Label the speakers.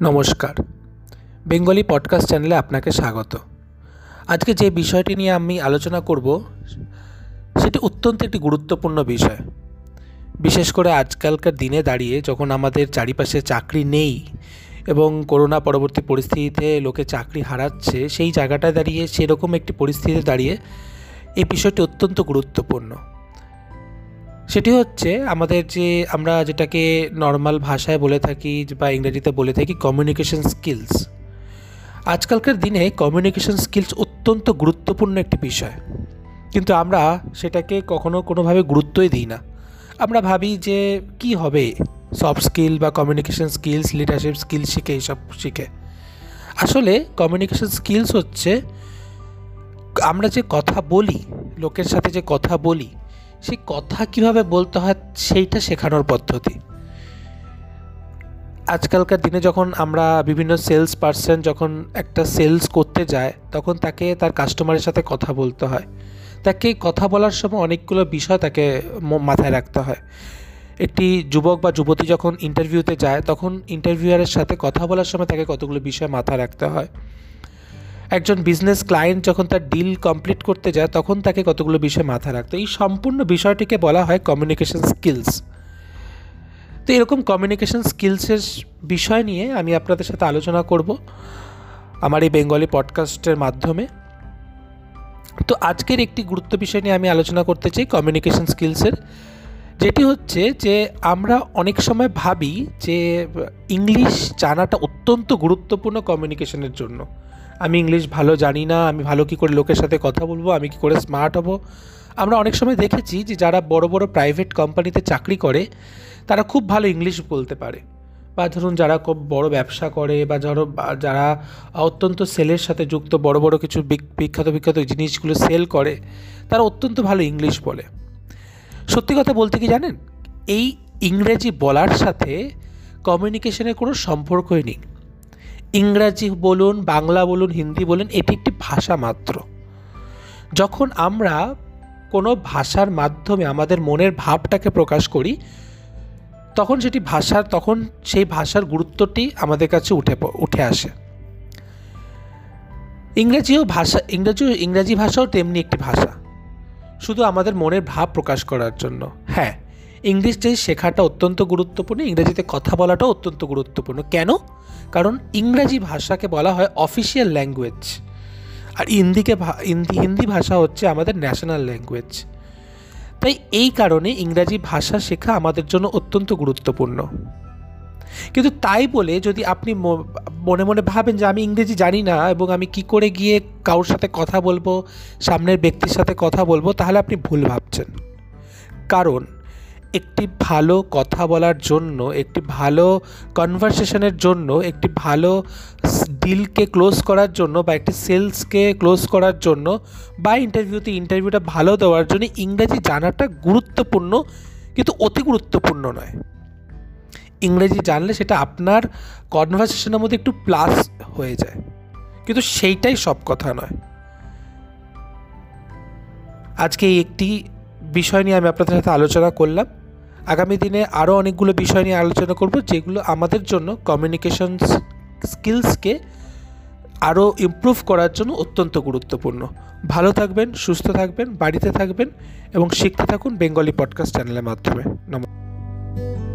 Speaker 1: নমস্কার। Bengali podcast চ্যানেলে আপনাকে স্বাগত। আজকে যে বিষয়টি নিয়ে আমি আলোচনা করব, সেটি অত্যন্ত একটি গুরুত্বপূর্ণ বিষয়। বিশেষ করে আজকালকার দিনে দাঁড়িয়ে যখন আমাদের চারিপাশে চাকরি নেই এবং করোনা পরবর্তী পরিস্থিতিতে লোকে চাকরি হারাচ্ছে, সেই জায়গাটায় দাঁড়িয়ে, সেরকম একটি পরিস্থিতিতে দাঁড়িয়ে এই বিষয়টি অত্যন্ত গুরুত্বপূর্ণ। সেটি হচ্ছে আমাদের যে আমরা যেটাকে নর্মাল ভাষায় বলে থাকি বা ইংরেজিতে বলে থাকি কমিউনিকেশন স্কিলস আজকালকার দিনে কমিউনিকেশন স্কিলস অত্যন্ত গুরুত্বপূর্ণ একটি বিষয়। কিন্তু আমরা সেটাকে কখনো কোনোভাবে গুরুত্বই দিই না। আমরা ভাবি যে কি হবে? সফট স্কিল বা কমিউনিকেশন স্কিলস লিডারশিপ স্কিল শিখে, এইসব শিখে। আসলে কমিউনিকেশন স্কিলস হচ্ছে আমরা যে কথা বলি, লোকের সাথে যে কথা বলি সেই কথা কীভাবে বলতে হয় সেইটা শেখানোর পদ্ধতি। আজকালকার দিনে যখন আমরা বিভিন্ন সেলস পার্সন যখন একটা সেলস করতে যায়, তখন তাকে তার কাস্টমারের সাথে কথা বলতে হয়। তাকে কথা বলার সময় অনেকগুলো বিষয় তাকে মাথায় রাখতে হয়। একটি যুবক বা যুবতী যখন ইন্টারভিউতে যায়, তখন ইন্টারভিউয়ারের সাথে কথা বলার সময় তাকে কতগুলো বিষয় মাথায় রাখতে হয়। একজন বিজনেস ক্লায়েন্ট যখন তার ডিল কমপ্লিট করতে যায়, তখন তাকে কতগুলো বিষয় মাথায় রাখতো এই সম্পূর্ণ বিষয়টিকে বলা হয় কমিউনিকেশন স্কিলস তো এরকম কমিউনিকেশন স্কিলসের বিষয় নিয়ে আমি আপনাদের সাথে আলোচনা করব আমার এই বেঙ্গলি পডকাস্টের মাধ্যমে। তো আজকের একটি গুরুত্ব বিষয় নিয়ে আমি আলোচনা করতে চাই কমিউনিকেশন স্কিলসের যেটি হচ্ছে যে আমরা অনেক সময় ভাবি যে, ইংলিশ জানাটা অত্যন্ত গুরুত্বপূর্ণ কমিউনিকেশনের জন্য। আমি ইংলিশ ভালো জানি না, আমি ভালো কী করে লোকের সাথে কথা বলব, আমি কী করে স্মার্ট হব? আমরা অনেক সময় দেখেছি যে যারা বড় বড় প্রাইভেট কোম্পানিতে চাকরি করে, তারা খুব ভালো ইংলিশ বলতে পারে। বা ধরুন যারা খুব বড় ব্যবসা করে বা ধরো যারা অত্যন্ত সেলের সাথে যুক্ত, বড় বড় কিছু বিখ্যাত বিখ্যাত জিনিসগুলো সেল করে, তারা অত্যন্ত ভালো ইংলিশ বলে। সত্যি কথা বলতে কি জানেন? এই ইংরেজি বলার সাথে কমিউনিকেশনের কোনো সম্পর্কই নেই। ইংরাজি বলুন, বাংলা বলুন, হিন্দি বলুন, এটি একটি ভাষা মাত্র। যখন আমরা কোনো ভাষার মাধ্যমে আমাদের মনের ভাবটাকে প্রকাশ করি, তখন সেটি ভাষার, তখন সেই ভাষার গুরুত্বটি আমাদের কাছে উঠে উঠে আসে। ইংরেজিও ভাষা ইংরেজি ইংরাজি ভাষাও তেমনি একটি ভাষা। শুধু আমাদের মনের ভাব প্রকাশ করার জন্য। হ্যাঁ ইংলিশটাই শেখাটা অত্যন্ত গুরুত্বপূর্ণ, ইংরেজিতে কথা বলাটাও অত্যন্ত গুরুত্বপূর্ণ। কেন? কারণ ইংরাজি ভাষাকে বলা হয় অফিসিয়াল ল্যাঙ্গুয়েজ, আর হিন্দিকে হিন্দি হিন্দি ভাষা হচ্ছে আমাদের ন্যাশনাল ল্যাঙ্গুয়েজ। তাই এই কারণে ইংরাজি ভাষা শেখা আমাদের জন্য অত্যন্ত গুরুত্বপূর্ণ। কিন্তু তাই বলে যদি আপনি মনে মনে ভাবেন যে আমি ইংরেজি জানি না এবং আমি কি করে গিয়ে কারোর সাথে কথা বলব, সামনের ব্যক্তির সাথে কথা বলব, তাহলে আপনি ভুল ভাবছেন। কারণ একটি ভালো কথা বলার জন্য, একটি ভালো কনভারসেশনের জন্য, একটি ভালো ডিলকে ক্লোজ করার জন্য বা একটি সেলসকে ক্লোজ করার জন্য বা ইন্টারভিউতে ইন্টারভিউটা ভালো দেওয়ার জন্য ইংরেজি জানাটা গুরুত্বপূর্ণ, কিন্তু অতি গুরুত্বপূর্ণ নয়। ইংরেজি জানলে সেটা আপনার কনভারসেশনের মধ্যে একটু প্লাস হয়ে যায়, কিন্তু সেইটাই সব কথা নয়। আজকে একটি বিষয় নিয়ে আমি আপনাদের সাথে আলোচনা করলাম। আগামী দিনে আরও অনেকগুলো বিষয় নিয়ে আলোচনা করব, যেগুলো আমাদের জন্য কমিউনিকেশন স্কিলসকে আরও ইম্প্রুভ করার জন্য অত্যন্ত গুরুত্বপূর্ণ। ভালো থাকবেন, সুস্থ থাকবেন, বাড়িতে থাকবেন এবং শিখতে থাকুন বেঙ্গলি পডকাস্ট চ্যানেলের মাধ্যমে। নমস্কার